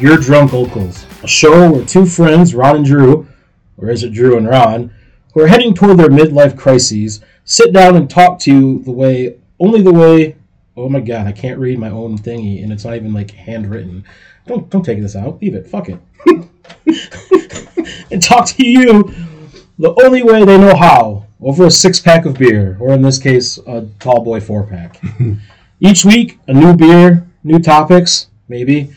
Your Drunk Uncles, a show where two friends, Ron and Drew, or is it Drew and Ron, who are heading toward their midlife crises, sit down and talk to you the way, only the way. Oh my god, I can't read my own thingy, and it's not even like handwritten. Don't don't take this out. Leave it. Fuck it. and talk to you the only way they know how, over a six pack of beer, or in this case, a tall boy four pack. Each week, a new beer, new topics, maybe,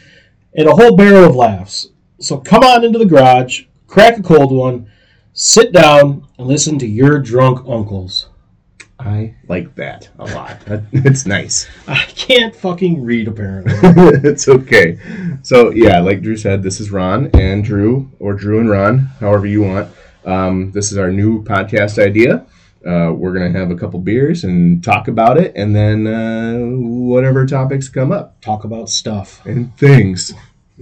and a whole barrel of laughs. So come on into the garage, crack a cold one, sit down, and listen to your drunk uncles. I like that a lot. It's nice. I can't fucking read, apparently. it's okay. So yeah, like Drew said, this is Ron and Drew, or Drew and Ron, however you want. Um, this is our new podcast idea. Uh, we're gonna have a couple beers and talk about it, and then uh, whatever topics come up Talk about stuff. and things.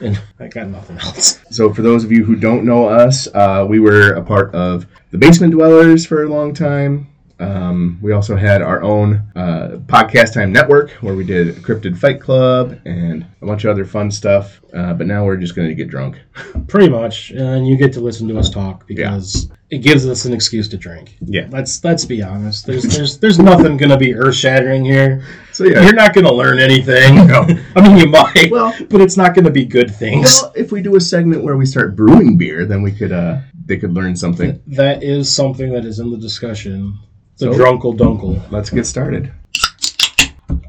And I got nothing else. So, for those of you who don't know us, uh, we were a part of the Basement Dwellers for a long time. Um, we also had our own uh, podcast time network where we did Cryptid Fight Club and a bunch of other fun stuff. Uh, but now we're just going to get drunk. Pretty much. And you get to listen to us talk because it gives us an excuse to drink. Yeah. Let's let's be honest. There's there's there's nothing gonna be earth shattering here. So yeah. You're not gonna learn anything. No. I mean you might, Well- but it's not gonna be good things. Well, if we do a segment where we start brewing beer, then we could uh, they could learn something. that is something that is in the discussion. So- drunkle dunkle. Let's get started.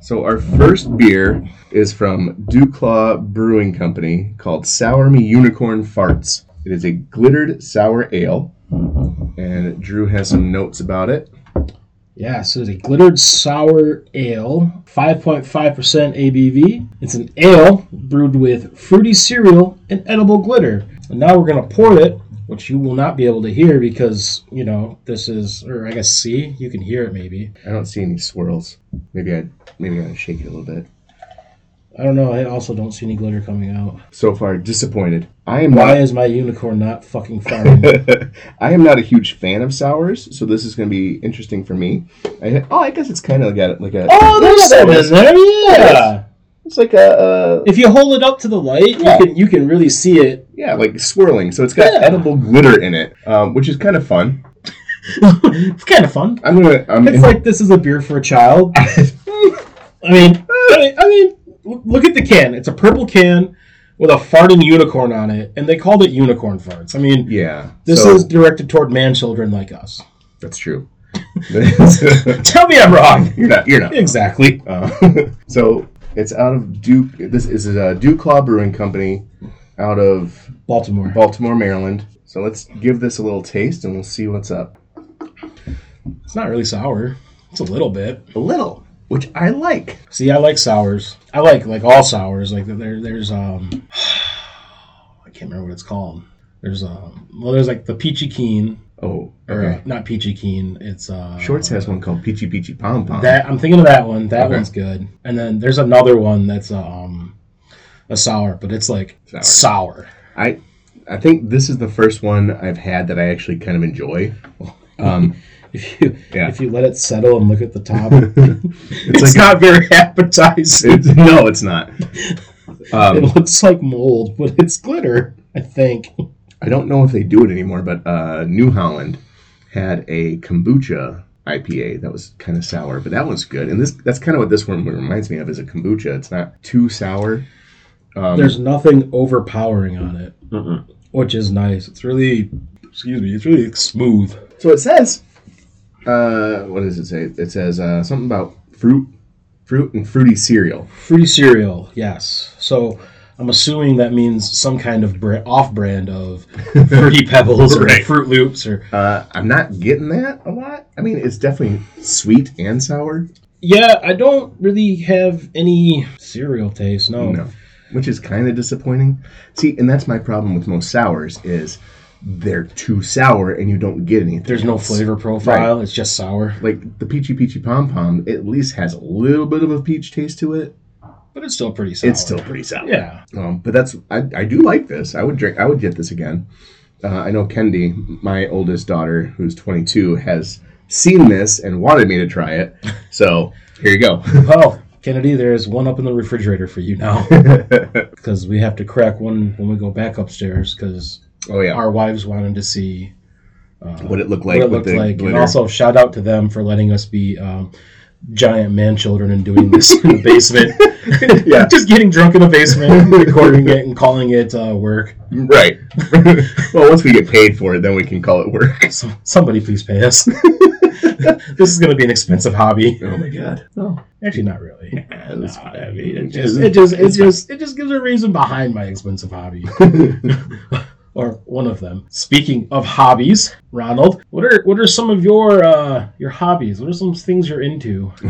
So our first beer is from DuClaw Brewing Company called Sour Me Unicorn Farts. It is a glittered sour ale, and Drew has some notes about it. Yeah, so it's a glittered sour ale, 5.5% ABV. It's an ale brewed with fruity cereal and edible glitter. And now we're going to pour it, which you will not be able to hear because, you know, this is, or I guess see, you can hear it maybe. I don't see any swirls. Maybe I maybe I shake it a little bit. I don't know, I also don't see any glitter coming out. So far, disappointed. I am Why not. is my unicorn not fucking firing? I am not a huge fan of sours, so this is going to be interesting for me. I, oh, I guess it's kind of like a like a. oh, there's Yeah, some that in is. there, yeah! Yes. It's like a, uh If you hold it up to the light, Yeah. you can you can really see it. yeah, like swirling. So it's got Yeah. edible glitter in it, um, which is kind of fun. it's kind of fun. I'm gonna. I'm It's like this is a beer for a child. I mean, I mean, I mean, look at the can. It's a purple can with a farting unicorn on it, and they called it unicorn farts. I mean, yeah. this so, is directed toward man children like us. that's true. Tell me I'm wrong. you're not. You're not. Exactly. Uh, so it's out of Duke. This is a DuClaw Brewing Company out of Baltimore. Baltimore, Maryland. So let's give this a little taste, and we'll see what's up. It's not really sour. It's a little bit. A little, which I like. See, I like sours. I like like all sours. Like there, there's um, I can't remember what it's called. There's um, well, there's like the peachy keen, Oh, okay. not peachy keen. It's uh, Shorts has one called Peachy Peachy Pom Pom. That I'm thinking of that one. That Okay. one's good. And then there's another one that's um a sour, but it's like Sour. sour. I I think this is the first one I've had that I actually kind of enjoy. Um, If you Yeah. if you let it settle and look at the top, it's, like- not very appetizing. it's, no, it's not. Um, it looks like mold, but it's glitter. I think. I don't know if they do it anymore, but uh, New Holland had a kombucha IPA that was kind of sour, but that was good. And this that's kind of what this one reminds me of is a kombucha. It's not too sour. Um, There's nothing overpowering on it, which is nice. It's really, excuse me, it's really smooth. so it says, uh, what does it say? It says uh, something about fruit, fruit and fruity cereal. Fruity cereal, yes. So I'm assuming that means some kind of bra- off-brand of Fruity Pebbles or Right. Fruit Loops or Uh, I'm not getting that a lot. I mean, it's definitely sweet and sour. Yeah, I don't really have any cereal taste. No. No, which is kind of disappointing. See, and that's my problem with most sours is they're too sour and you don't get anything. There's no flavor profile. It's just sour. Like the peachy peachy pom pom, at least has a little bit of a peach taste to it. But it's still pretty sour. It's still pretty sour. Yeah. Um, but that's I, I do like this. I would drink. I would get this again. Uh, I know Kendi, my oldest daughter, who's 22, has seen this and wanted me to try it. So here you go. Well, Kennedy, there's one up in the refrigerator for you now because we have to crack one when we go back upstairs because oh yeah. our wives wanted to see uh, what it looked like what it looked like. And also, shout out to them for letting us be um, giant man children and doing this in the basement. Yeah. Just getting drunk in the basement, recording it, and calling it uh, work. right. well, once we get paid for it, then we can call it work. So, somebody please pay us. this is going to be an expensive hobby. Oh my god. Oh. Actually, not really. that's No, I mean, it just, it just, it just, it just gives a reason behind my expensive hobby, or one of them. Speaking of hobbies, Ronald, what are what are some of your uh, your hobbies? What are some things you're into?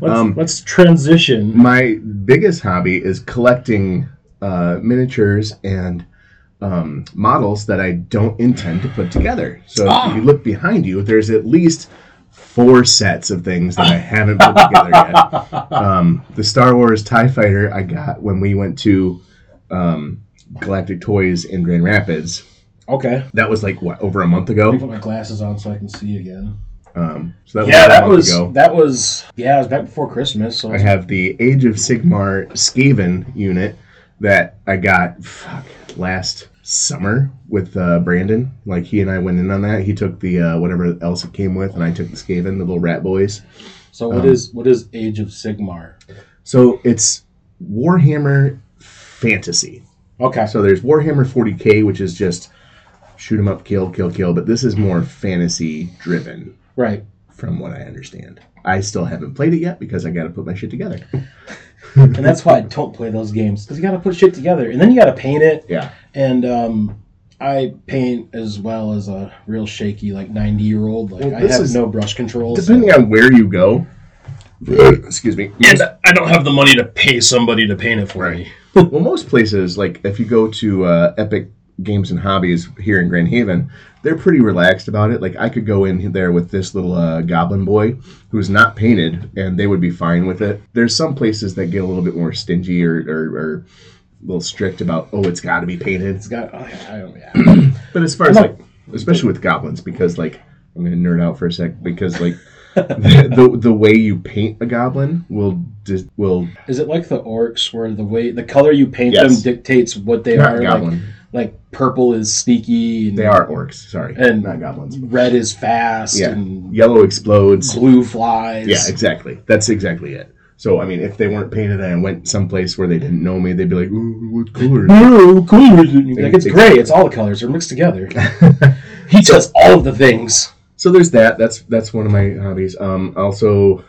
Let's, Um, let's transition. My biggest hobby is collecting uh, miniatures and um, models that I don't intend to put together. So Ah. if you look behind you, there's at least four sets of things that I haven't put together yet. Um, the Star Wars TIE Fighter I got when we went to um, Galactic Toys in Grand Rapids. Okay, That was like, what, over a month let me ago? put my glasses on so I can see again. Um, so that Yeah, was that was ago. that was yeah, it was back before Christmas. So I have the Age of Sigmar Skaven unit that I got fuck, last summer with uh, Brandon. Like he and I went in on that. He took the uh, whatever else it came with, and I took the Skaven, the little rat boys. so what um, is what is Age of Sigmar? So it's Warhammer fantasy. Okay, So there's Warhammer 40k, which is just shoot 'em up, kill, kill, kill. But this is more fantasy driven, right. from what I understand. I still haven't played it yet because I got to put my shit together. and that's why I don't play those games because you got to put shit together, and then you got to paint it. Yeah. And um, I paint as well as a real shaky like ninety year old. Like Well, I this have is- no brush controls. Depending on where you go, excuse me. and I don't have the money to pay somebody to paint it for Right. me. Well, most places, like if you go to uh, Epic Games and Hobbies here in Grand Haven, they're pretty relaxed about it. Like I could go in there with this little uh, goblin boy who's not painted, and they would be fine with it. There's some places that get a little bit more stingy or, or, or a little strict about, oh, it's got to be painted. It's got. Oh, yeah, I don't, yeah. But as far as like, especially with goblins, because like I'm gonna nerd out for a sec, because like the, the the way you paint a goblin will dis- will Is it like the orcs where the way the color you paint Yes. them dictates what they not are? Like, goblin. like purple is sneaky. And They are orcs. Sorry, And- not goblins. Red is fast. Yeah. And Yellow explodes. blue flies. Yeah, exactly. That's exactly it. So I mean, if they weren't painted and I went someplace where they didn't know me, they'd be like, "Ooh, what color?" Is it? Like it's gray. It's all the colors. They're mixed together. he does all of the things. So there's that. That's that's one of my hobbies. Um, also,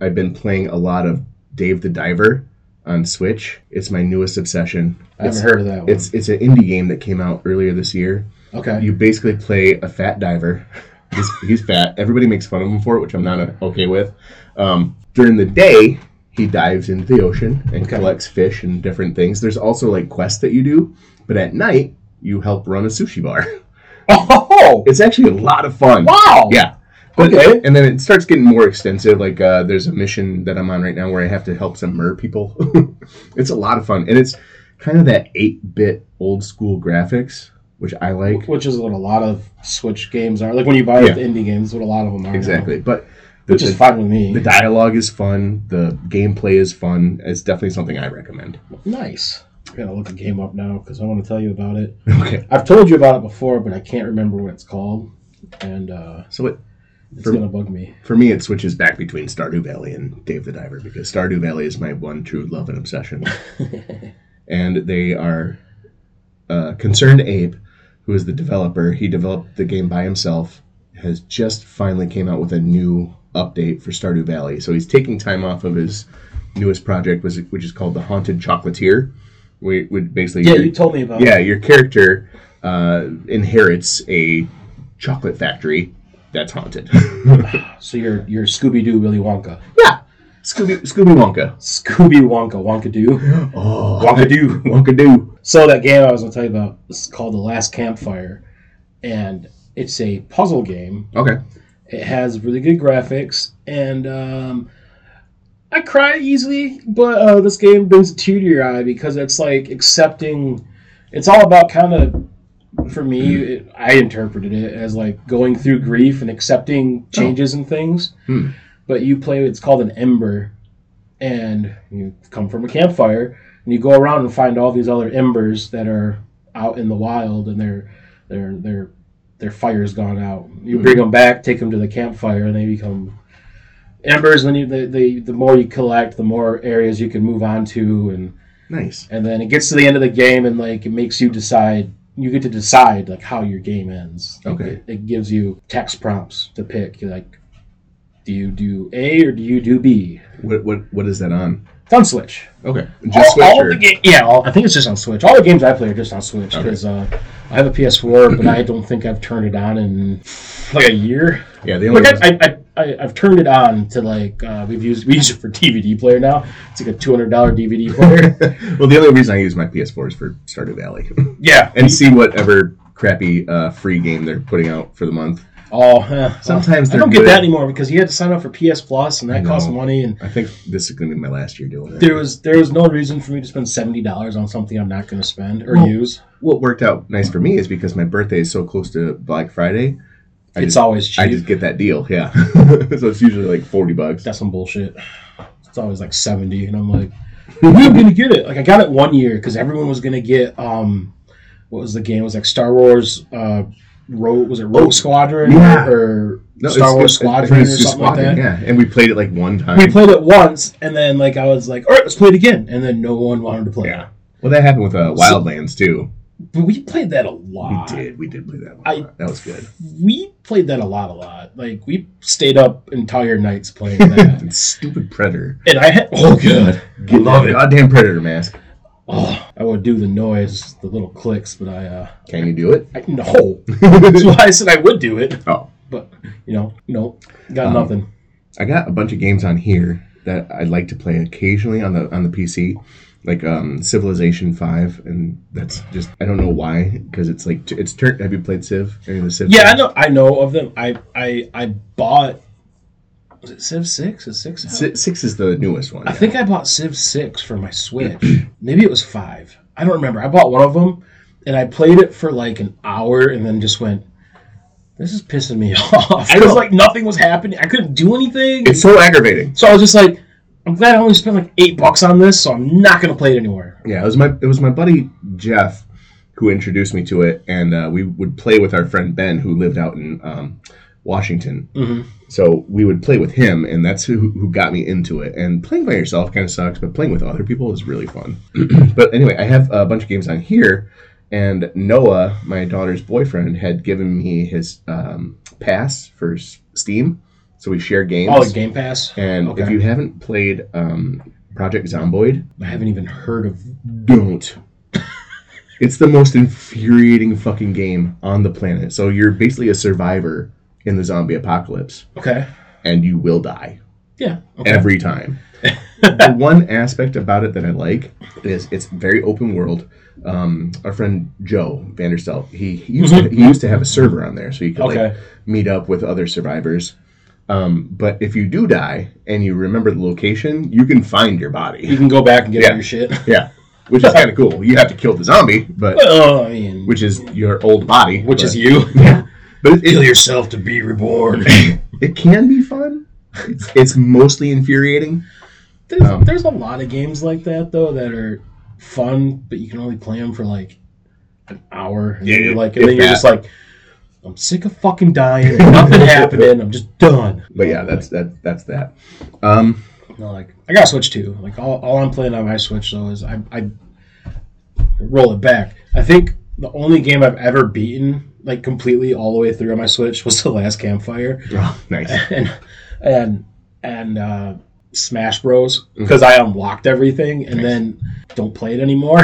I've been playing a lot of Dave the Diver on Switch. It's my newest obsession. I It's, heard of that one. it's it's an indie game that came out earlier this year. okay. You basically play a fat diver. He's, he's fat. Everybody makes fun of him for it, which I'm not okay with. Um, during the day, he dives into the ocean and Okay. collects fish and different things. There's also like quests that you do, but at night you help run a sushi bar. Oh, It's actually a lot of fun. wow. Yeah. But, Okay. And then it starts getting more extensive. Like uh, there's a mission that I'm on right now where I have to help some mer people. it's a lot of fun, and it's kind of that 8-bit old school graphics, which I like. Which is what a lot of Switch games are. Like when you buy Yeah. the indie games, what a lot of them are. now. Exactly. But the, Which is the, fine with me. the dialogue is fun. The gameplay is fun. It's definitely something I recommend. nice. Gotta look a game up now because I want to tell you about it. Okay. I've told you about it before, but I can't remember what it's called, and uh, So it, it's For- gonna bug me. for me, it switches back between Stardew Valley and Dave the Diver because Stardew Valley is my one true love and obsession. and they are uh, ConcernedApe, who is the developer. He developed the game by himself. Has just finally came out with a new update for Stardew Valley. So he's taking time off of his newest project, was which is called the Haunted Chocolatier. We would basically Yeah, you told me about. yeah, your character uh, inherits a chocolate factory that's haunted. So you're you're Scooby Doo Willy Wonka. yeah, Scooby Scooby Wonka. Scooby Wonka Wonka Doo Oh, Wonka Doo. Wonka Doo. So that game I was gonna tell you about is called The Last Campfire, and it's a puzzle game. Okay. It has really good graphics, and um, I cry easily, but uh, this game brings a tear to your eye because it's like accepting. It's all about kind of, for me, it, I interpreted it as like going through grief and accepting changes and things. Hmm. But you play, it's called an ember, and you come from a campfire and you go around and find all these other embers that are out in the wild and their their their their fire's gone out. You bring them back, take them to the campfire, and they become embers. And then you, the, the the more you collect, the more areas you can move on to, and Nice. and then it gets to the end of the game, and like it makes you decide. You get to decide like how your game ends. Like, Okay. It, it gives you text prompts to pick. You're like, do you do A or do you do B? What what what is that on? It's on Switch. Okay. Just all, Switch all or- ga- yeah, all, I think it's just on Switch. All the games I play are just on Switch Okay. because uh, I have a PS4, but I don't think I've turned it on in like a year. Yeah, the only Like I, I, I, I've turned it on to like uh, we've used we use it for DVD player now. It's like a two hundred dollar DVD player. well, the only reason I use my PS4 is for Stardew Valley yeah, and see whatever crappy uh, free game they're putting out for the month. Oh, eh, Sometimes I don't get that anymore because you had to sign up for PS Plus and that costs money. And I think this is going to be my last year doing it. there was there was no reason for me to spend seventy dollars on something I'm not going to spend or Well, use. What worked out nice for me is because my birthday is so close to Black Friday. I It's just, always cheap. I just get that deal. Yeah, so it's usually like forty bucks. That's some bullshit. It's always like seventy, and I'm like, when am gonna get it? Like I got it one year because everyone was gonna get um, what was the game? It was like Star Wars. Uh, Rogue was it Rogue Squadron Oh, Yeah. or No, Star Wars Squadron or something like that? Yeah, and we played it like one time. We played it once, and then like I was like, all right, let's play it again, and then no one wanted to play Yeah. Well, that happened with uh, Wildlands too. We played that a lot. We did. We did play that. One I- that was good. We played that a lot, a lot. Like we stayed up entire nights playing that, stupid Predator. and I had oh god, Get love it. Goddamn Predator mask. Oh, I would do the noise, the little clicks, but I uh, Can you do it? I no. That's why I said I would do it, oh, but you know, no, got Um, nothing. I got a bunch of games on here that I'd like to play occasionally on the on the PC, like um, Civilization Five, and that's just I don't know why because it's like it's turned. Have you played Civ? Any of the Civ? Yeah, I know. I know of them. I I I bought. Was it Civ Six? Is Six? out? Six is the newest one. I yeah. think I bought Civ Six for my Switch. Maybe it was five. I don't remember. I bought one of them, and I played it for like an hour, and then just went. This is pissing me off. I was like nothing was happening. I couldn't do anything. it's so aggravating. so I was just like, I'm glad I only spent like eight bucks on this, so I'm not gonna play it anymore. Yeah, it was my it was my buddy Jeff who introduced me to it, and uh, we would play with our friend Ben who lived out in um, Washington. hmm So we would play with him, and that's who, who got me into it. And playing by yourself kind of sucks, but playing with other people is really fun. but anyway, I have a bunch of games on here, and Noah, my daughter's boyfriend, had given me his um, pass for Steam, so we share games. Oh, Game Pass. and okay. if you haven't played um, Project Zomboid, I haven't even heard of. don't. it's the most infuriating fucking game on the planet. So you're basically a survivor in the zombie apocalypse, Okay. and you will die Yeah. Okay. every time. the one aspect about it that I like is it's very open world. Um, our friend Joe Vanderstelt, he, he used to he used to have a server on there, so you could Okay. like meet up with other survivors. Um, but if you do die and you remember the location, you can find your body. You can go back and get Yeah. your shit. Yeah, which is kind of cool. You have to kill the zombie, but Well, I mean, which is your old body, which but- is you. Yeah, but it, Kill it, yourself to be reborn. it can be fun. It's, it's mostly infuriating. There's, Um, there's a lot of games like that though that are fun, but you can only play them for like an hour. And then Yeah, you're like, and then you're that. just like, I'm sick of fucking dying. Nothing happening. I'm just done. But yeah, that's that. That's that. Um, No, like I got a Switch too. Like all, all I'm playing on my Switch though is I, I roll it back. I think the only game I've ever beaten like completely all the way through on my Switch was the last Campfire. oh, nice. and and and uh, Smash Bros. Because I unlocked everything and Nice. then don't play it anymore.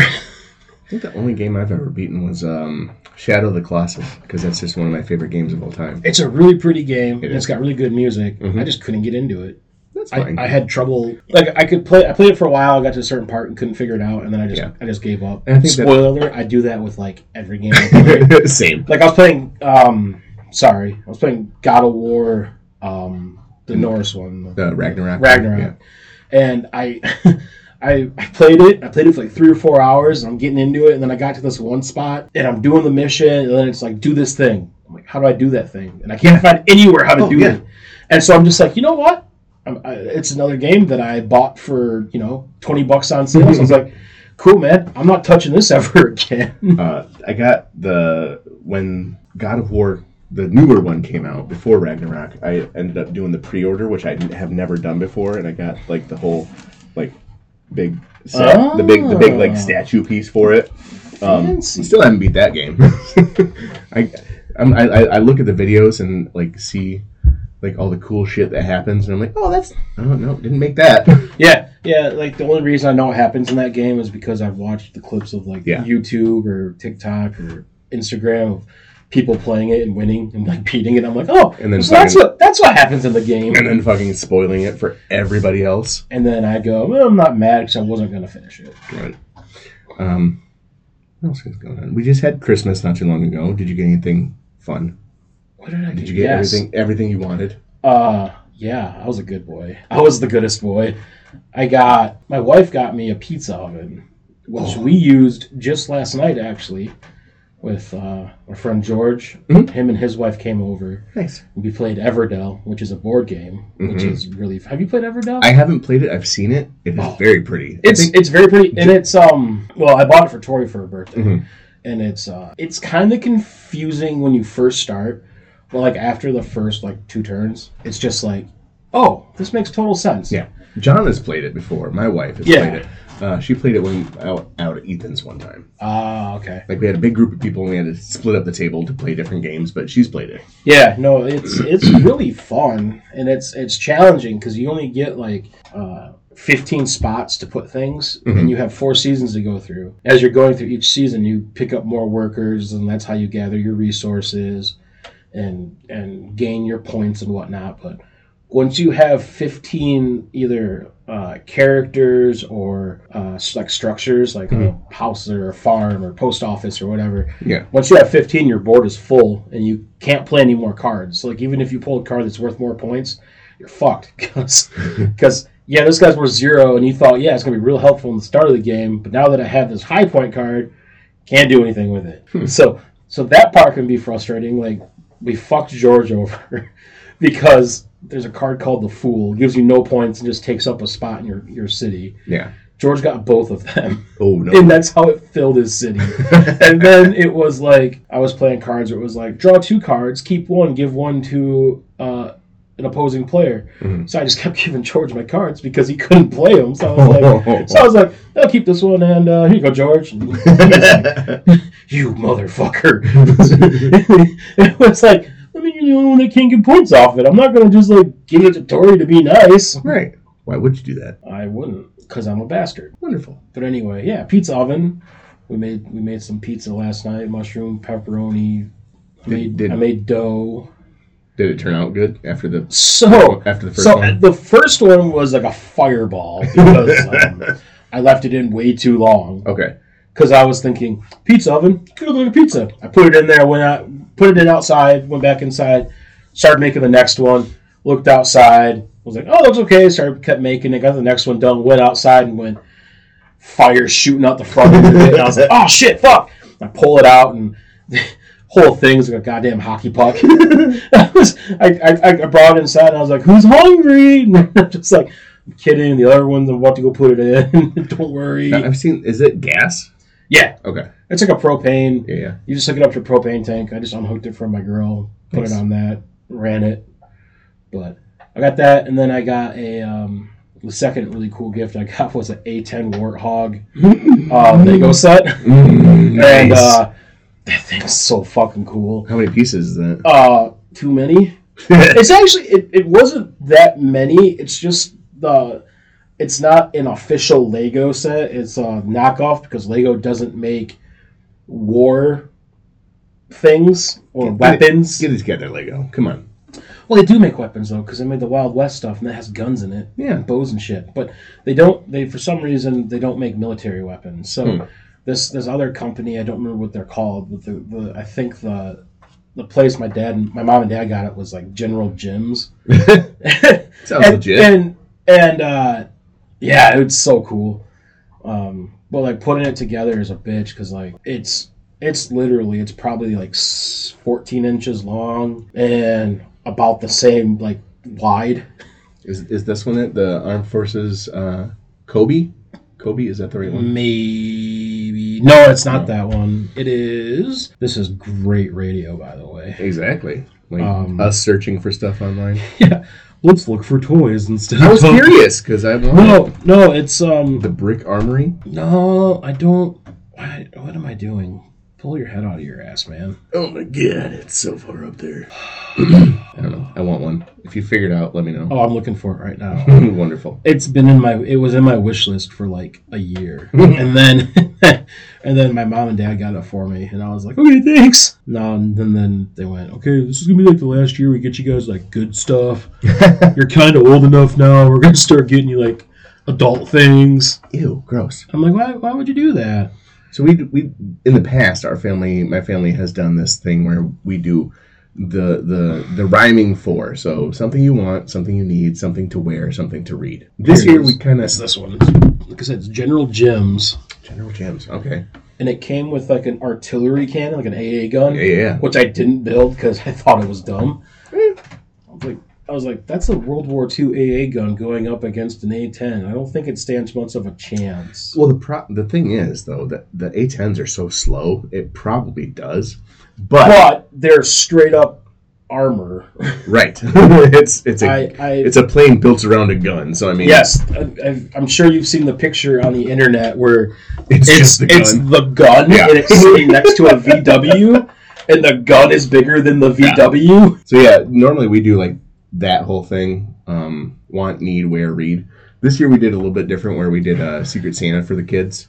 I think the only game I've ever beaten was um, Shadow of the Colossus because that's just one of my favorite games of all time. it's a really pretty game. It and it's got really good music. Mhm. I just couldn't get into it. That's I, fine. I had trouble. Like I could play. I played it for a while. I got to a certain part and couldn't figure it out, and then I just Yeah. I just gave up. And I think that- Spoiler alert: I do that with like every game. I play. Same. like I was playing. Um, sorry, I was playing God of War, um, the Norse one, the Ragnarok. Ragnarok, and I. I, I played it. I played it for like three or four hours, and I'm getting into it. And then I got to this one spot, and I'm doing the mission, and then it's like, do this thing. I'm like, how do I do that thing? And I can't find anywhere how to Oh, do yeah. it. And so I'm just like, you know what? I'm, I, it's another game that I bought for you know twenty bucks on sale. So I was like, cool, man. I'm not touching this ever again. Uh, I got the when God of War, the newer one came out before Ragnarok. I ended up doing the pre-order, which I have never done before, and I got like the whole like big set, the big the big like Oh. statue piece for it. Um, Fancy. still haven't beat that game. I, I'm, I I I look at the videos and like see like all the cool shit that happens, and I'm like, oh, that's oh no, didn't make that. Yeah, yeah. Like the only reason I know what happens in that game is because I've watched the clips of like Yeah. YouTube or TikTok or Instagram of people playing it and winning and like beating it. I'm like, oh, And then so that's what that's what happens in the game. and then fucking spoiling it for everybody else. And then I go, well, I'm not mad because I wasn't gonna finish it. Right. Um, what else is going on? We just had Christmas not too long ago. Did you get anything fun? What did I Did you get Yes. everything everything you wanted? Uh, yeah, I was a good boy. I was the goodest boy. I got my wife got me a pizza oven, which Oh. we used just last night actually, with uh, our friend George. Mhm. Him and his wife came over. Nice. We played Everdell, which is a board game, which Mhm. is really. Have you played Everdell? I haven't played it. I've seen it. It is Oh. very pretty. It's think- it's very pretty, and it's um. Well, I bought it for Tori for her birthday, Mhm. and it's uh, it's kind of confusing when you first start, but like after the first like two turns, it's just like, oh, this makes total sense. yeah. John has played it before. My wife has Yeah. played it. Uh, she played it when out, out at Ethan's one time. Ah, okay. Like we had a big group of people and we had to split up the table to play different games, but she's played it. Yeah, no, it's it's really fun and it's it's challenging because you only get like uh, 15 spots to put things, Mhm. and you have four seasons to go through. As you're going through each season, you pick up more workers, and that's how you gather your resources and and gain your points and whatnot. But once you have 15 either uh, characters or uh, like structures, like a house or a farm or post office or whatever, Yeah. once you have 15 your board is full and you can't play any more cards. Like even if you pull a card that's worth more points you're fucked. Because yeah this guy's worth zero and you thought yeah it's going to be real helpful in the start of the game but now that i have this high point card can't do anything with it. Hmm. so so that part can be frustrating. Like we fucked george over because there's a card called the fool gives you no points and just takes up a spot in your, your city Yeah. george got both of them Oh no. and that's how it filled his city and then it was like I was playing cards where it was like draw two cards, keep one, give one to uh, an opposing player. Mhm. So I just kept giving George my cards because he couldn't play them. So I was like, so I was like, I'll keep this one, and uh, here you go, George. And he- he was like, you motherfucker! it was like, I mean, you're the only one that can't get points off it. I'm not gonna just like give it to Tori to be nice. right. Why would you do that? I wouldn't, because I'm a bastard. Wonderful. But anyway, yeah, pizza oven. We made we made some pizza last night. Mushroom, pepperoni. I Did- made did- I made dough. Did it turn out good after the So after the first so one? the first one was like a fireball because um, I left it in way too long. Okay. Because I was thinking pizza oven, good like a pizza. I put it in there, went out, put it in outside, went back inside, started making the next one. Looked outside, was like, oh, looks okay. Started kept making it, got the next one done. Went outside and went fire shooting out the front of it. And I was like, oh shit, fuck! I pull it out and whole thing's like a goddamn hockey puck. I, was, I, I, I brought it inside and I was like, who's hungry? And I'm just like, I'm kidding. The other ones, I'm about to go put it in. Don't worry. I've seen. Is it gas? Yeah, Okay. it's like a propane. Yeah. Yeah. You just hook it up to a propane tank. I just unhooked it from my girl, put it on that, ran it. But I got that, and then I got a um, the second really cool gift I got was an A10 Warthog uh, Lego set, Mm, nice. and uh, that thing's so fucking cool. How many pieces is that? Uh, too many. It's actually it, it wasn't that many. It's just the it's not an official Lego set. It's a knockoff because Lego doesn't make war things or Get weapons. Get it together, Lego. Come on. Well, they do make weapons though because they made the Wild West stuff and that has guns in it, Yeah. bows and shit. But they don't. They for some reason they don't make military weapons. So Hmm. this this other company I don't remember what they're called, but the, the I think the the place my dad and my mom and dad got it was like General Jim's. Sounds and, legit. And and uh, yeah, it's so cool. Um, but like putting it together is a bitch because like it's it's literally it's probably like 14 inches long and about the same like wide. Is is this one it? The Armed Forces uh, COBI? COBI is that the right one? Maybe no, it's not that one. It is. This is great radio, by the way. Exactly. Like Um, us searching for stuff online. Yeah, let's look for toys instead. I was curious because I No, no, it's um. the brick armory. No, I don't. I, what am I doing? Pull your head out of your ass, man. Oh my god, it's so far up there. I don't know. I want one. If you figure it out, let me know. Oh, I'm looking for it right now. Wonderful. It's been in my. It was in my wish list for like a year, and then, and then my mom and dad got it for me, and I was like, okay, thanks. No, and then, then they went, okay, this is gonna be like the last year we get you guys like good stuff. You're kind of old enough now. We're gonna start getting you like adult things. Ew, gross. I'm like, why? Why would you do that? So we we in the past, our family, my family has done this thing where we do the the the rhyming for. So something you want, something you need, something to wear, something to read. This Here it year is. we kind of It's this one. Like I said, it's General Jim's. general gems. Okay. and it came with like an artillery cannon, like an AA gun, Yeah, yeah. yeah. which I didn't build because I thought it was dumb. Eh. I was like, I was like, that's a World War II AA gun going up against an A10. I don't think it stands much of a chance. Well, the pro- the thing is though that the A10s are so slow, it probably does. But, But they're straight up armor. right, it's it's a I, I it's a plane built around a gun. So I mean, yes, I, I'm sure you've seen the picture on the internet where it's, it's just the gun. it's the gun Yeah. and it's sitting next to a VW, and the gun is bigger than the Yeah. VW. So yeah, normally we do like that whole thing. Um, want, need, wear, read. This year we did a little bit different, where we did a Secret Santa for the kids.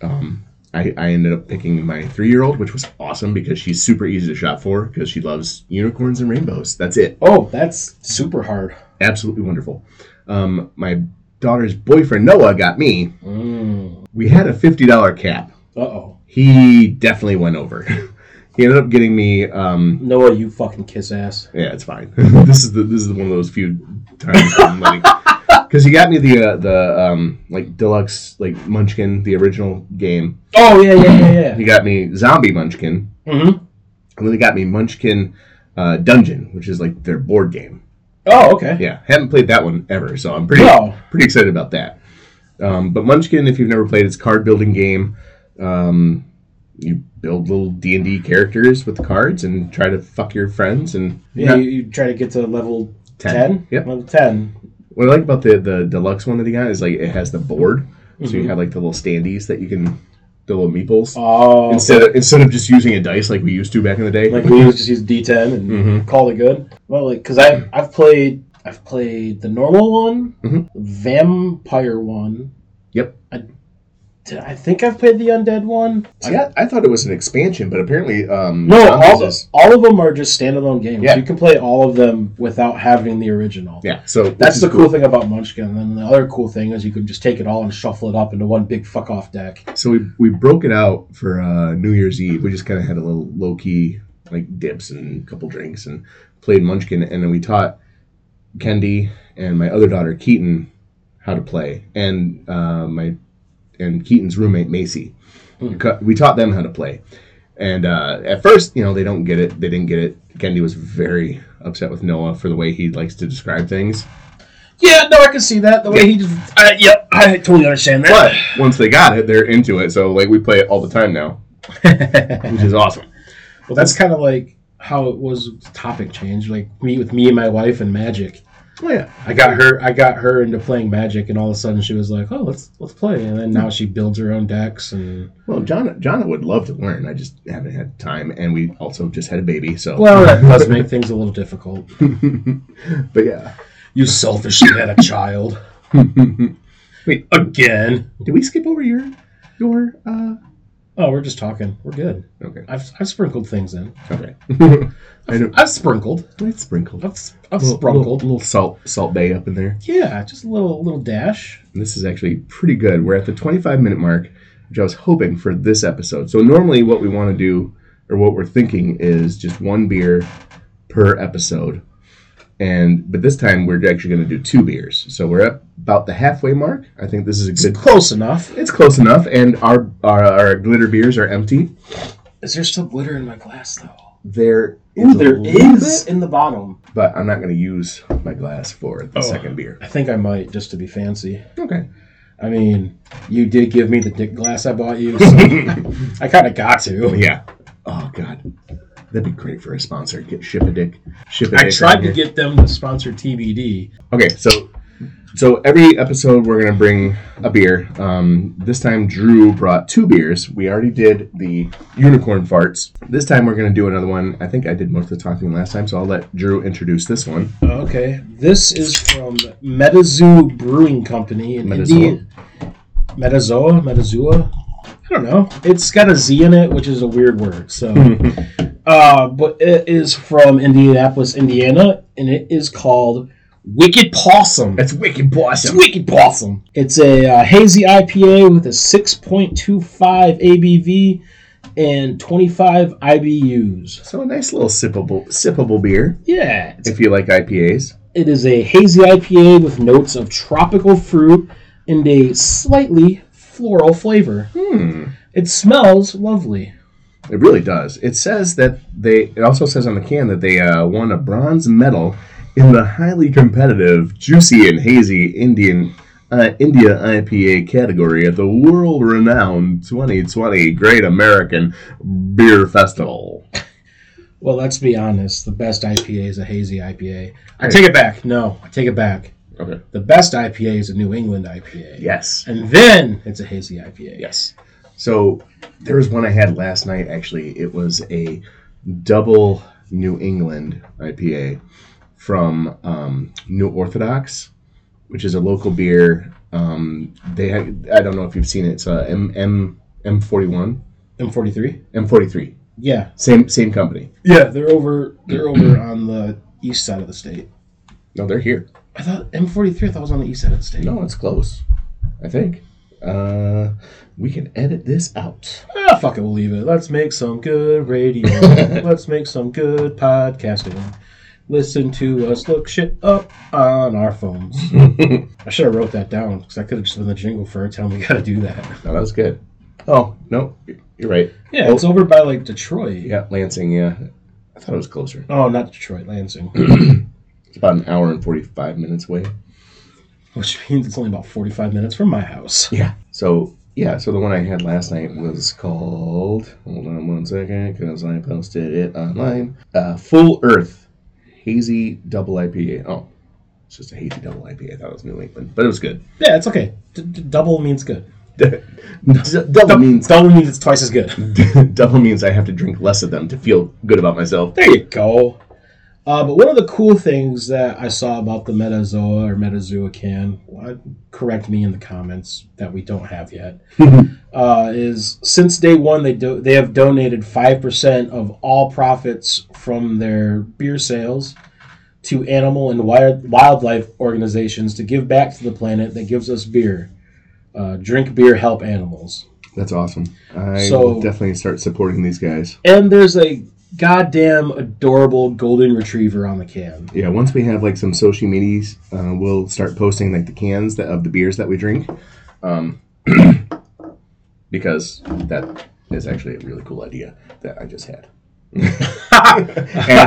Um, I, I ended up picking my three-year-old, which was awesome because she's super easy to shop for because she loves unicorns and rainbows. That's it. Oh, that's super hard. Absolutely wonderful. Um, my daughter's boyfriend Noah got me. Mm. We had a fifty dollar cap. Uh oh. He definitely went over. he ended up getting me. Um, Noah, you fucking kiss ass. Yeah, it's fine. this is the this is one of those few times I'm like because he got me the uh, the um like deluxe like Munchkin the original game. Oh yeah, yeah, yeah, yeah. He got me Zombie Munchkin, Mm-hmm. and then he got me Munchkin uh, Dungeon, which is like their board game. Oh, okay. Yeah, haven't played that one ever, so I'm pretty No. pretty excited about that. Um, but Munchkin, if you've never played, it's a card building game. Um, you build little D and D characters with the cards and try to fuck your friends and Yeah, you, you try to get to level 10? Ten. Yep. Level 10. What I like about the the deluxe one that he got is like it has the board, so Mm-hmm. you have like the little standees that you can, the little meeples. Oh. Instead of instead of just using a dice like we used to back in the day. like we used to use D10 and Mhm. call it good. Well, like, because I've, I've played I've played the normal one, Mhm. vampire one. Yep. I, I think I've played the undead one. See, I, I thought it was an expansion, but apparently, um, No, all, is- all of them are just standalone games. Yeah. You can play all of them without having the original. yeah. So That's the cool thing about Munchkin. And then the other cool thing is you can just take it all and shuffle it up into one big fuck off deck. So we we broke it out for uh, New Year's Eve. We just kind of had a little low key like dips and a couple drinks and played Munchkin, and then we taught Kendi and my other daughter Keaton how to play, and uh, my and Keaton's roommate Macy. We, we taught them how to play, and uh, at first, you know, they don't get it. They didn't get it. Kendi was very upset with Noah for the way he likes to describe things. Yeah, no, I can see that. The way he just. Uh, yep, I totally understand that. But once they got it, they're into it. So like we play it all the time now, which is awesome. well, that's kind of like how it was topic change. Like me with me and my wife and magic. Oh yeah. I got her. I got her into playing magic, and all of a sudden she was like, "Oh, let's let's play." And then now she builds her own decks, and Well, John, John would love to learn. I just haven't had time, and we also just had a baby. So, well, that does make things a little difficult. but yeah. You selfishly had a child Wait, again. did we skip over your your? uh Oh, we're just talking. We're good. Okay, I've, I've sprinkled things in. okay. I know I've sprinkled. it's sprinkled. I've, I've Little- sprinkled. little, little salt Salt Bae up in there. Yeah, just a little little dash. This is actually pretty good. We're at the 25 minute mark, which I was hoping for this episode. So normally, what we want to do, or what we're thinking, is just one beer per episode. And but this time we're actually going to do two beers. So we're at about the halfway mark. I think this is a It's good. close enough. It's close enough, and our, our our glitter beers are empty. Is there still glitter in my glass though? There is Ooh, a there little is bit, in the bottom. but I'm not going to use my glass for the Oh. second beer. I think I might just to be fancy. Okay. I mean, you did give me the dick glass I bought you, so I kind of got to. yeah. Oh God, that'd be great for a sponsor. Get ship a dick. Ship a dick I tried to here. get them to sponsor TBD. Okay, so so every episode we're gonna bring a beer. Um, this time Drew brought two beers. We already did the unicorn farts. This time we're gonna do another one. I think I did most of the talking last time, so I'll let Drew introduce this one. Okay, this is from Metazoo Brewing Company in? India. Metazoa, Metazoa. I don't know. It's got a Z in it, which is a weird word. So, uh, but it is from Indianapolis, Indiana, and it is called Wicked Pawsome. That's wicked It's. Wicked Pawsome. It's a uh, hazy IPA with a 6.25 ABV and 25 IBUs. So a nice little sippable sippable beer Yeah, if you like IPAs. It is a hazy IPA with notes of tropical fruit and a slightly floral flavor. Hmm. It smells lovely. It really does. It says that they. It also says on the can that they uh, won a bronze medal in the highly competitive, juicy and hazy Indian uh, India IPA category at the world-renowned 2020 Great American Beer Festival. Well, let's be honest. The best IPA is a hazy IPA. I take it back. No, I take it back. Okay. The best IPA is a New England IPA. Yes. And then it's a hazy IPA. Yes. So there was one I had last night. Actually, it was a double New England IPA from um, New Orthodox, which is a local beer. Um, they had, I don't know if you've seen it. It's a M M M forty one M43? M forty three. Yeah. Same same company. Yeah, they're over they're over on the east side of the state. No, they're here. I thought M43 I thought was on the east side of the state. No, it's close. I think. Uh, we can edit this out. Ah, fuck it, we'll leave it. Let's make some good radio. Let's make some good podcasting. Listen to us look shit up on our phones. I should have wrote that down because I could have just been the jingle for telling me how to do that. No, that was good. Oh no, you're right. Yeah, Oh. it's over by like Detroit. Yeah, Lansing. Yeah, I thought it was closer. Oh, not Detroit, Lansing. It's about an hour and 45 minutes away. Which means it's only about 45 minutes from my house. Yeah. So, yeah, so the one I had last night was called, hold on one second, because I posted it online. Uh, Full Earth Hazy Double IPA. Oh, it's just a hazy double IPA. I thought it was New England, but it was good. Yeah, it's okay. D- d- double means good. double means Double means it's twice as good. double means I have to drink less of them to feel good about myself. There you go. Uh, but one of the cool things that I saw about the Metazoa or Metazoa can, uh, correct me in the comments that we don't have yet, uh, is since day one they do they have donated five percent of all profits from their beer sales to animal and wild, wildlife organizations to give back to the planet that gives us beer. Uh, drink beer, help animals. That's awesome. I So- will definitely start supporting these guys. And there's a goddamn adorable golden retriever on the can. Yeah, once we have like some social medias, uh, we'll start posting like the cans that, of the beers that we drink, um, because that is actually a really cool idea that I just had. and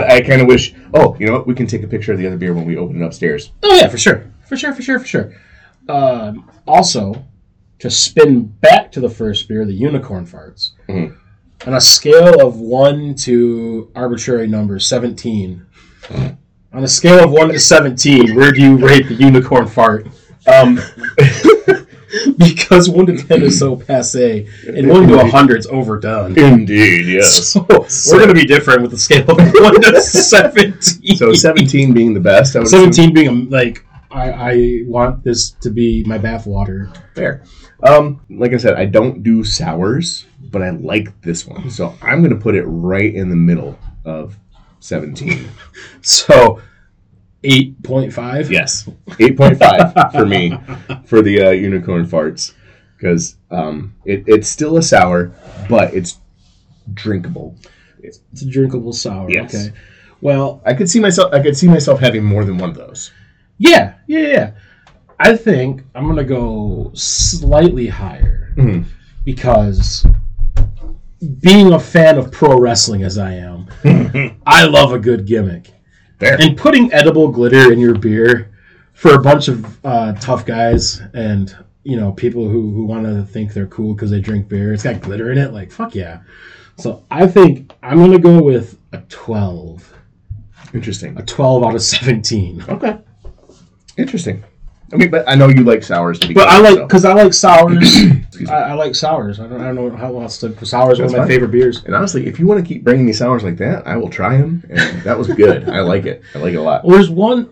I kind of wish. Oh, you know what? We can take a picture of the other beer when we open it upstairs. Oh yeah, for sure, for sure, for sure, for sure. Um, also, to spin back to the first beer, the unicorn farts. Mhm. On a scale of one to arbitrary number seventeen. On a scale of one to seventeen, where do you rate the unicorn fart? Um, Because one to ten is so passe, and one to hundred is overdone. indeed, yes. So, we're gonna be different with the scale of one to seventeen. So seventeen being the best. I would assume. 17 being a, like I, I want this to be my bathwater. Fair. Um, like I said, I don't do sours, but I like this one, so I'm gonna put it right in the middle of seventeen. So 8.5. Yes, eight point five for me for the uh, unicorn farts because um, it, it's still a sour, but it's drinkable. It's a drinkable sour. Yes. Okay. Well, I could see myself. I could see myself having more than one of those. yeah, yeah, yeah. I think I'm gonna go slightly higher Mhm. because being a fan of pro wrestling as I am, I love a good gimmick. Fair. And putting edible glitter in your beer for a bunch of uh, tough guys and you know people who, who want to think they're cool because they drink beer, it's got glitter in it. Like fuck yeah. So I think I'm gonna go with a 12, Interesting. a 12 out of 17. Okay. Interesting. I mean, but I know you like sours to be. But I like so- because I like sours. I, I like sours. I don't, I don't know how else to. Sours are one of my fine. favorite beers. And honestly, if you want to keep bringing me sours like that, I will try them. And that was good. I like it. I like it a lot. Well, there's one,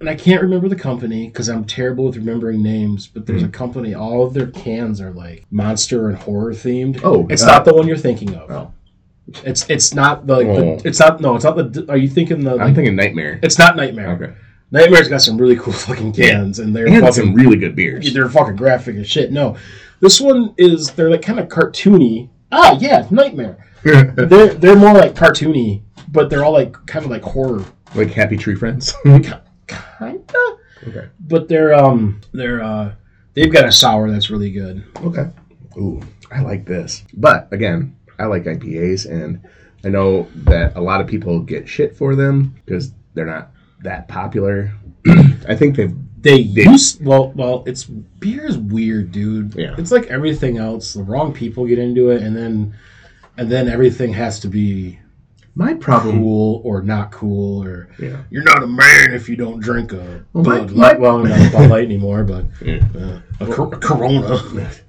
and I can't remember the company because I'm terrible with remembering names. But there's a Hmm. company. All of their cans are like monster and horror themed. Oh, it's uh, not the one you're thinking of. Oh. It's it's not the, like, Oh. the it's not no it's not the. Are you thinking the? I'm thinking Nightmare. it's not Nightmare. Okay. Nightmare's got some really cool fucking cans, and they're And fucking some really good beers. they're fucking graphic as shit. No, this one is they're like kind of cartoony. Ah, yeah, Nightmare. They're they're more like cartoony, but they're all like kind of like horror, like Happy Tree Friends. kinda. okay. But they're um they're uh they've got a sour that's really good. Okay. Ooh, I like this. But again, I like IPAs, and I know that a lot of people get shit for them because they're not that popular. I think they've They use well well it's beer is weird, dude. Yeah. It's like everything else. The wrong people get into it, and then and then everything has to be my problem. cool or not cool or Yeah. you're not a man if you don't drink a Well, my- Bud Light. my- Well, not a Bud Light anymore, but Yeah. uh, a, cor- a Corona.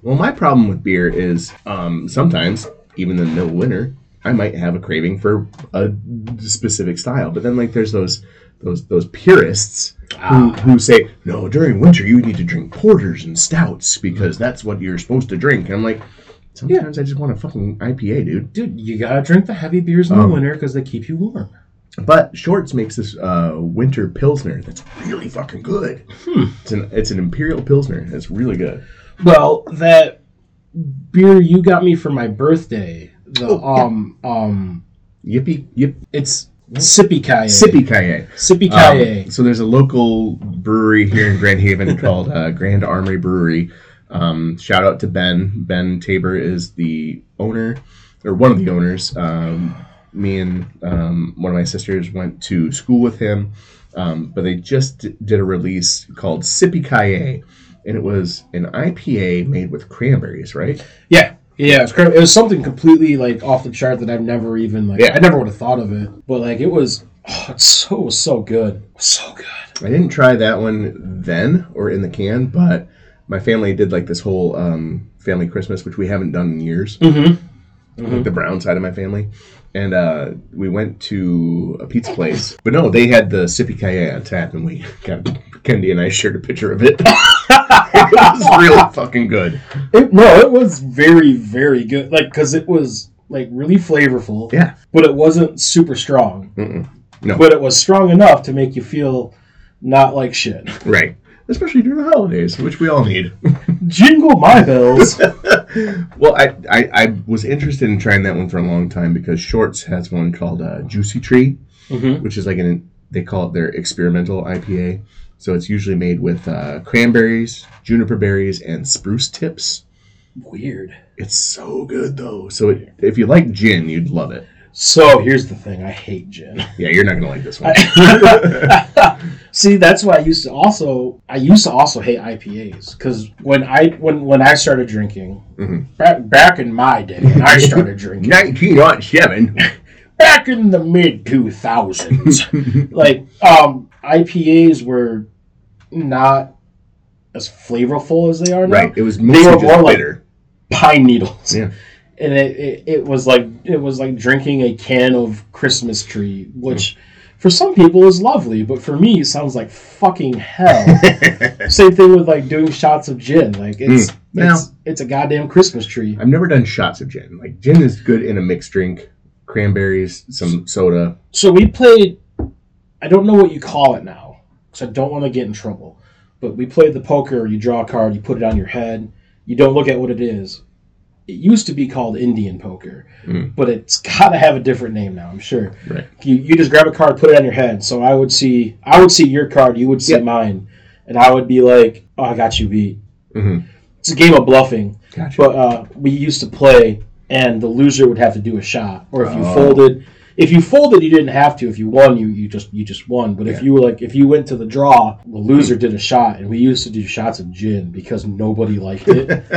Well, my problem with beer is um, sometimes, even in the middle winter, I might have a craving for a specific style. But then, like, there's those those those purists who, Ah. who say, no, during winter you need to drink porters and stouts because that's what you're supposed to drink. And I'm like, sometimes I just want a fucking IPA, dude. Dude, you gotta drink the heavy beers in the Um, winter because they keep you warm. But Shorts makes this uh, winter pilsner that's really fucking good. Hmm. It's an it's an imperial pilsner. It's really good. Well, that beer you got me for my birthday, the Oh, yeah. um um, Yippee yip it's Sippy Kaye. sippy kaye. Sippy Um, so there's a local brewery here in Grand Haven called uh, Grand Armory Brewery. Um, shout out to Ben. Ben Tabor is the owner, or one of the owners. Um, me and um, one of my sisters went to school with him, um, but they just d- did a release called Sippy Kaye, and it was an IPA made with cranberries, right? yeah. Yeah, it was, it was something completely like off the chart that I've never even like. Yeah. I never would have thought of it, but like it was, oh, it's so it was so good, so good. I didn't try that one then or in the can, but my family did like this whole um, family Christmas, which we haven't done in years. Mm-hmm. like the brown side of my family. And uh, we went to a pizza place. But no, they had the Sippy Kaye on tap, and we got Kendi and I shared a picture of it. it was really fucking good. It, no, it was very, very good. Like, because it was like really flavorful. Yeah. But it wasn't super strong. Mm-mm. No. But it was strong enough to make you feel not like shit. Right. Especially during the holidays, which we all need. Jingle my bells. well, I, I, I was interested in trying that one for a long time because Shorts has one called uh, Juicy Tree, mm-hmm. which is like an, they call it their experimental IPA. So it's usually made with uh, cranberries, juniper berries, and spruce tips. Weird. It's so good though. So it, if you like gin, you'd love it. So here's the thing: I hate gin. Yeah, you're not gonna like this one. See, that's why I used to also I used to also hate IPAs because when I when when I started drinking Mhm. back back in my day when I started drinking 1907. back in the mid two thousands, like um IPAs were not as flavorful as they are now. right. It was were mostly more like- bitter. Pine needles. Yeah. And it, it, it was like it was like drinking a can of Christmas tree, which for some people is lovely, but for me it sounds like fucking hell. Same thing with like doing shots of gin. Like it's Mm. Now- it's, it's a goddamn Christmas tree. I've never done shots of gin. Like gin is good in a mixed drink. Cranberries, some soda. So we played. I don't know what you call it now, because I don't want to get in trouble. But we played the poker. You draw a card, you put it on your head. You don't look at what it is. It used to be called Indian poker, Mm. but it's got to have a different name now. I'm sure. Right. You, you just grab a card, put it on your head. So I would see I would see your card, you would see Yep. mine, and I would be like, "Oh, I got you beat." hmm It's a game of bluffing. Gotcha. But uh, we used to play and the loser would have to do a shot. Or if you Oh. folded, if you folded, you didn't have to. If you won, you, you just you just won. But if you were like if you went to the draw, the loser did a shot, and we used to do shots of gin because nobody liked it.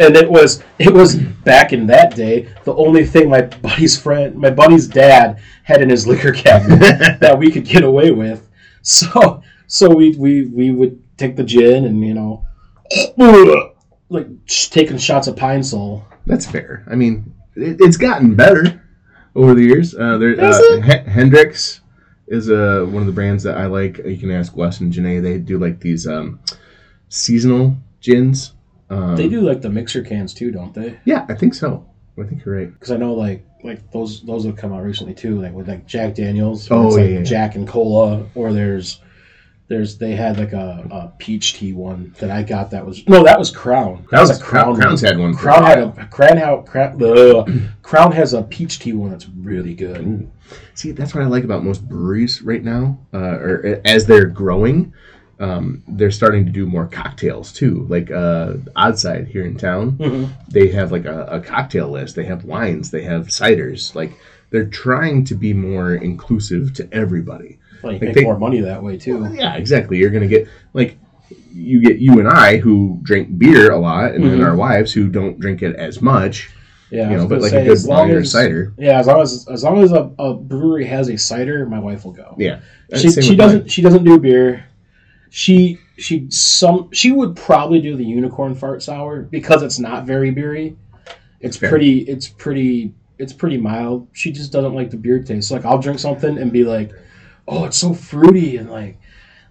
and it was it was back in that day the only thing my buddy's friend my buddy's dad had in his liquor cabinet that we could get away with so so we we we would take the gin and you know like taking shots of pine sol That's fair. I mean, it, it's gotten better over the years. Uh, there, Has uh, it? Hendrick's is uh, one of the brands that I like. You can ask Wes and Janae. They do like these um, seasonal gins. Um, they do like the mixer cans too don't they Yeah, I think so. I think you're right. because i know like like those those have come out recently too like with like jack daniels where Oh, it's yeah, like yeah, yeah. jack and cola or there's there's they had like a, a peach tea one that I got that was no that was Crown That was a Crown. Crown's had one. Crown had a Crown had Crown, ugh. Crown has a peach tea one that's really good. See, that's what I like about most breweries right now, uh, or as they're growing, um, they're starting to do more cocktails too. Like uh, Oddside here in town, Mhm. they have like a, a cocktail list. They have wines. They have ciders. Like they're trying to be more inclusive to everybody. Well, you Like make they- more money that way too. Yeah, exactly. You're gonna get like you get you and I who drink beer a lot, and then Mhm. our wives who don't drink it as much. Yeah, you know, but like say, a good as long as- cider. Yeah, as long as as long as a, a brewery has a cider, my wife will go. Yeah, she she doesn't she doesn't do beer. She she some she would probably do the unicorn fart sour because it's not very beery. It's Fair. pretty it's pretty it's pretty mild. She just doesn't like the beer taste. Like I'll drink something and be like, "Oh, it's so fruity and like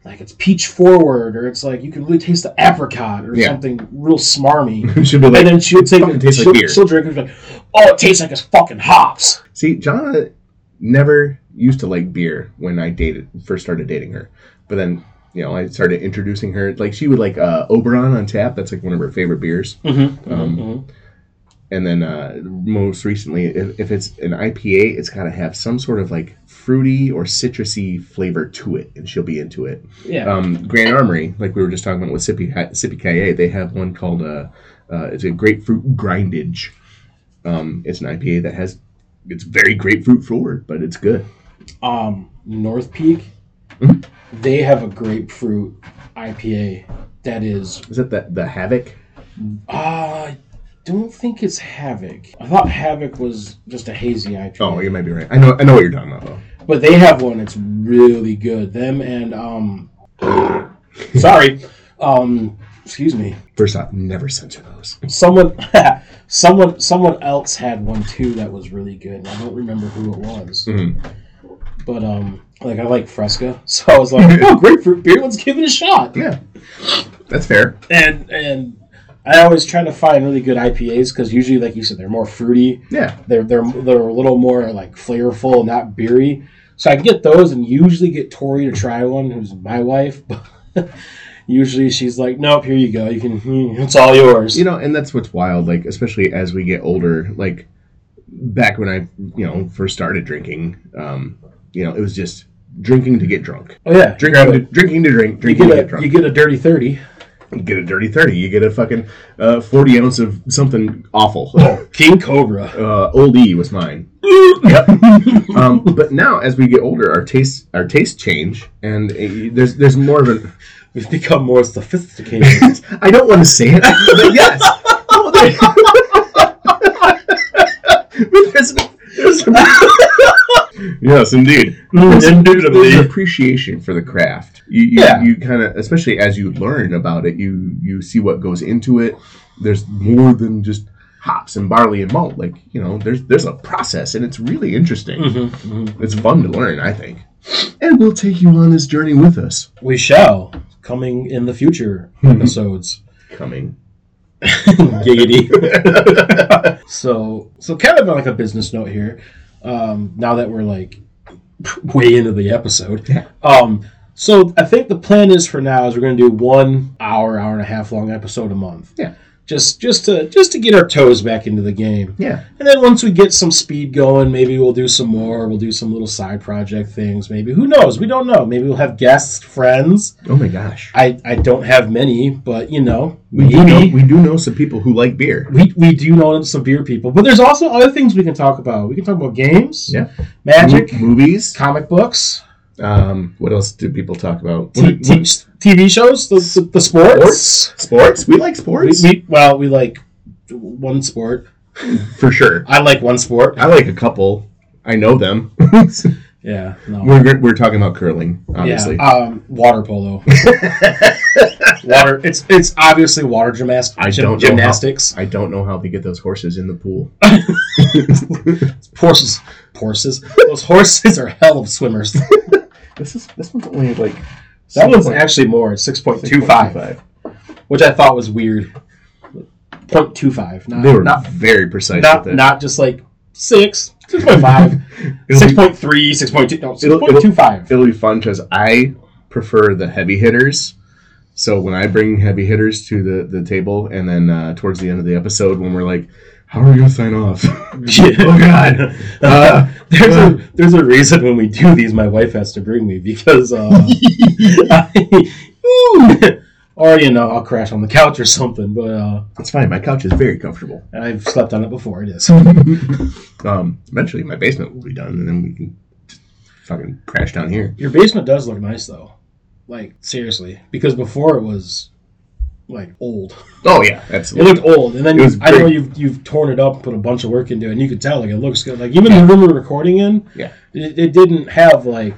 like it's peach forward or it's like you can really taste the apricot or Yeah. something real smarmy." Should be like and then she would take it. tastes like She'll, beer. she'll drink it and be like, "Oh, it tastes like it's fucking hops." See, Jonna never used to like beer when I dated first started dating her, but then you know I started introducing her. Like she would like uh, Oberon on tap. That's like one of her favorite beers. Mm-hmm. Um, And then uh, most recently, if, if it's an IPA, it's got to have some sort of like fruity or citrusy flavor to it, and she'll be into it. Yeah. Um, Grand Armory, like we were just talking about with Sippy Sippy Kaye, they have one called uh, uh, it's a grapefruit grindage. Um, it's an IPA that has it's very grapefruit forward, but it's good. um, North Peak, Mhm. they have a grapefruit IPA that is. Is that the the Havoc? Uh, don't think it's Havoc. I thought Havoc was just a hazy IPA. Oh, you might be right. I know I know what you're talking about though. But they have one that's really good. Them and um, sorry, um, excuse me. First off, never censor those. Someone, someone, someone else had one too that was really good. And I don't remember who it was. Mhm. But um, like I like Fresca, so I was like, oh, grapefruit beer. Let's give it a shot. Yeah, that's fair. and and I always try to find really good IPAs because usually, like you said, they're more fruity. Yeah, They're they're they're a little more like flavorful, not beery. So I can get those, and usually get Tori to try one, who's my wife. But usually she's like, "Nope, here you go. You can. It's all yours." you know, and that's what's wild. Like, especially as we get older, like back when I, you know, first started drinking, um, you know, it was just drinking to get drunk, oh yeah, drinking, to, drinking to drink, drinking to get drunk. you get a dirty thirty. You get a dirty thirty. You get a fucking uh, forty ounce of something awful. Oh, King Cobra. uh, Old E was mine. yep. Um, but now, as we get older, our tastes our tastes change, and uh, there's there's more of an. We've become more sophisticated. I don't want to say it, but yes. There- but there's, there's yes, indeed. There's, there's an appreciation for the craft. You, you, Yeah. you kind of, especially as you learn about it, you you see what goes into it. There's more than just hops and barley and malt. Like you know, there's there's a process, and it's really interesting. Mhm, mhm. It's fun to learn, I think. And we'll take you on this journey with us. We shall coming in the future episodes. Coming. Giggity. so, so kind of like a business note here. Um, now that we're like way into the episode, Yeah. um, so I think the plan is for now is we're going to do one hour, hour and a half long episode a month. Yeah. just just to just to get our toes back into the game. Yeah. And then once we get some speed going, maybe we'll do some more. We'll do some little side project things. Maybe who knows? We don't know. Maybe we'll have guests, friends. Oh my gosh. I, I don't have many, but you know, We do, know, we do know some people who like beer. we, we do know some beer people. But there's also other things we can talk about. We can talk about games, Yeah. magic, Mo- movies. comic books, Um, what else do people talk about? t- What- what- TV shows, the, the, the sports. Sports. We like sports we, well, we like one sport. for sure. I like one sport. I like a couple. I know them. Yeah, no. we're we're talking about curling, obviously. Yeah, um, water polo. water. It's it's obviously water gymnastics. I don't know how- gymnastics. I don't know how they get those horses in the pool. Horses. Horses. Those horses are hell of swimmers. This is this one's only like That one's actually more. It's six point two five, which I thought was weird. 0.25. Not, They were not very precise not, with it. not just like six. 6.5. It'll 6.3, 6.2, no, It'll- it'll- 6.25. It'll be fun because I prefer the heavy hitters. So when I bring heavy hitters to the, the table, and then uh, towards the end of the episode, when we're like, "How are we gonna sign off?" oh God. Uh, there's a there's a reason when we do these, my wife has to bring me because, uh, I- or you know, I'll crash on the couch or something. But uh, It's fine. My couch is very comfortable. I've slept on it before. It is. Um, eventually, my basement will be done, and then we can fucking crash down here. Your basement does look nice though, like seriously, because before it was like old. Oh yeah, absolutely. It looked old, and then was I know you've you've torn it up, and put a bunch of work into it, and you could tell like it looks good. Like even the room we're recording in, Yeah. it, it didn't have like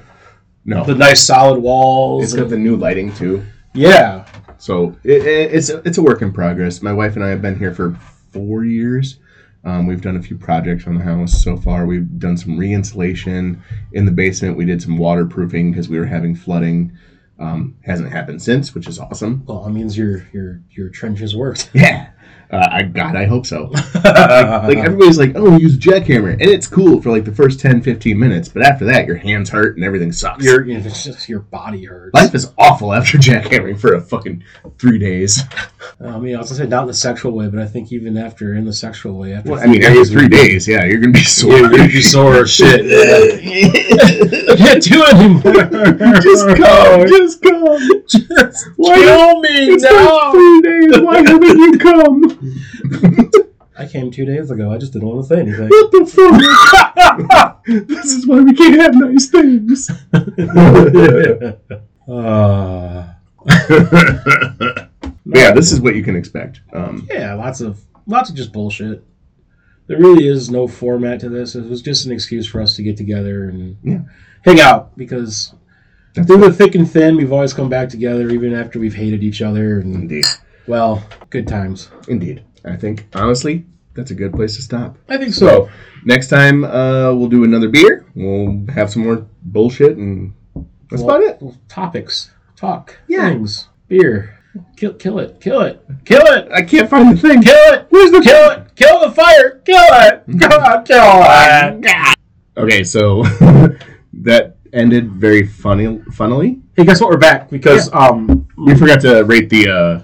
No, the nice solid walls. it's got the new lighting too. yeah, So it, it, it's it's a work in progress. My wife and I have been here for four years. Um, we've done a few projects on the house so far. We've done some re-insulation in the basement. We did some waterproofing because we were having flooding. Um, hasn't happened since, which is awesome. well, that means your your your trenches worked. Yeah, uh, I God, I hope so. like everybody's like, oh, use a jackhammer, and it's cool for like the first 10, 15 minutes, but after that, your hands hurt and everything sucks. your you know, it's just your body hurts. Life is awful after jackhammering for a fucking three days. I mean, I was gonna say not in the sexual way, but I think even after in the sexual way, after Well, I mean, after three days, yeah, you're gonna be sore. Yeah, you're gonna be sore as shit. I can't do it anymore. just come, just come. Just Why- kill me It's been now. three days. Why haven't you come? I came two days ago. I just didn't want to say anything. What the fuck? this is why we can't have nice things. uh, yeah, this is what you can expect. Um, yeah, lots of lots of just bullshit. There really is no format to this. It was just an excuse for us to get together and Yeah. hang out because That's through the thick and thin, we've always come back together, even after we've hated each other. And indeed, well, good times. indeed. I think honestly, that's a good place to stop. I think so. So next time uh, we'll do another beer. We'll have some more bullshit, and that's Well, about it. Topics, talk, Yeah. things, beer. Kill, kill it, kill it, kill it, I can't find the thing. kill it. Where's the kill it? Kill the fire. Kill it. Come on, kill it. Okay, so that ended very funny, funnily. Hey, guess what? We're back because um We forgot to rate the uh,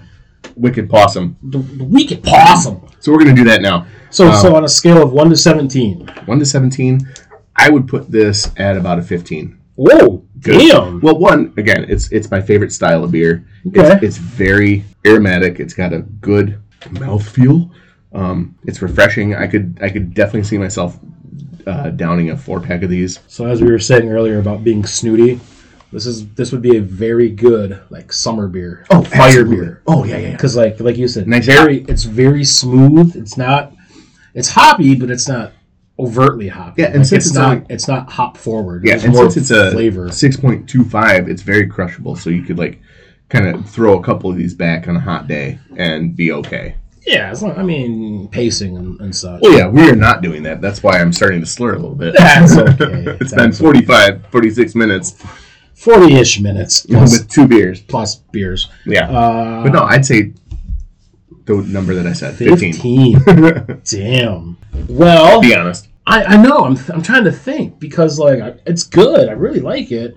Wicked Pawsome, the, the Wicked Pawsome. so we're gonna do that now. So Um, so on a scale of one to seventeen. One to seventeen, I would put this at about a fifteen. Whoa, Good. damn. Well, one again, it's it's my favorite style of beer. Okay. It's, it's very aromatic. It's got a good mouthfeel. Um, it's refreshing. I could I could definitely see myself uh, downing a four pack of these. So as we were saying earlier about being snooty, this is this would be a very good like summer beer. Oh, fire absolutely. beer. Oh yeah, yeah. yeah. Because like like you said, Nice very it's very smooth. It's not it's hoppy, but it's not overtly hoppy. Yeah, and Like, since it's, it's not only- it's not hop forward. Yeah, It's and more since it's a flavor. six point two five, it's very crushable. So you could like kind of throw a couple of these back on a hot day and be okay. Yeah, it's not, I mean pacing and, and such. Well, yeah, we are not doing that. That's why I'm starting to slur a little bit. That's okay. it's That's been okay. 45, 46 minutes Forty-ish minutes plus, with two beers. plus beers. Yeah. Uh, but no, I'd say the number that I said, 15. 15. Damn. Well, Be honest. I, I know. I'm, I'm trying to think because like it's good. I really like it,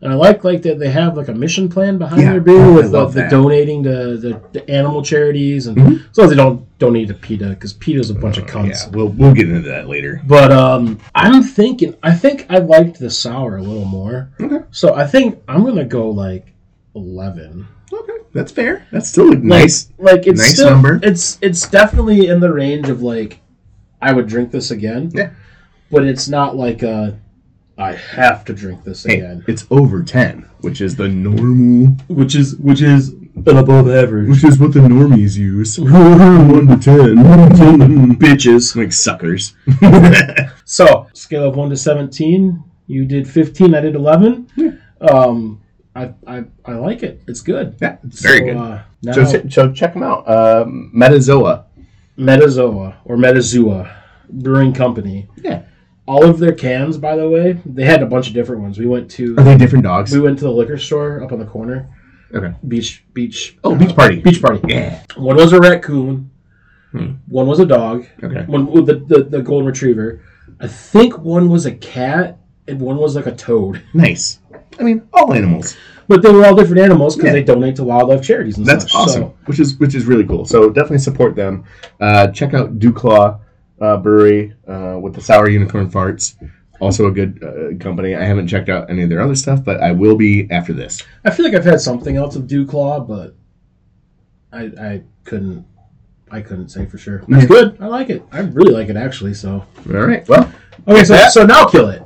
And I like like that they have like a mission plan behind Yeah, their beer with the, the donating to the, the animal charities and Mhm. so they don't donate to PETA because PETA's a bunch of cunts. Yeah, we'll we'll get into that later. But um, I'm thinking. I think I liked the sour a little more. Okay. So I think I'm gonna go like eleven. Okay, that's fair. That's still a nice. Like it's Nice still, number. It's it's definitely in the range of like I would drink this again. Yeah. But it's not like a I have to drink this Hey, again. it's over ten, which is the normal, Which is which is an above average. which is what the normies use. One to ten, Bitches. like suckers. So scale of one to seventeen. You did fifteen. I did eleven. Yeah. Um, I, I I like it. It's good. yeah, it's very So, good. Uh, now, So, ch- so check them out. Uh, Metazoa. Metazoa or Metazoa Brewing Company. Yeah. All of their cans, by the way, they had a bunch of different ones. We went to Are they different dogs? we went to the liquor store up on the corner. Okay. Beach beach. Oh, beach party. Beach party. Yeah. One was a raccoon. Hmm. One was a dog. Okay. One the, the the golden retriever. I think one was a cat and one was like a toad. Nice. I mean, all animals. But they were all different animals because Yeah. they donate to wildlife charities and stuff. That's such. awesome. So, Which is which is really cool. So definitely support them. Uh, check out DuClaw uh, Brewery uh, with the sour unicorn farts. Also a good uh, company. I haven't checked out any of their other stuff, but I will be after this. I feel like I've had something else of DuClaw, but I I couldn't I couldn't say for sure. It's Yeah. good. I like it. I really like it actually. So All right. Well, okay, so that- so now kill it.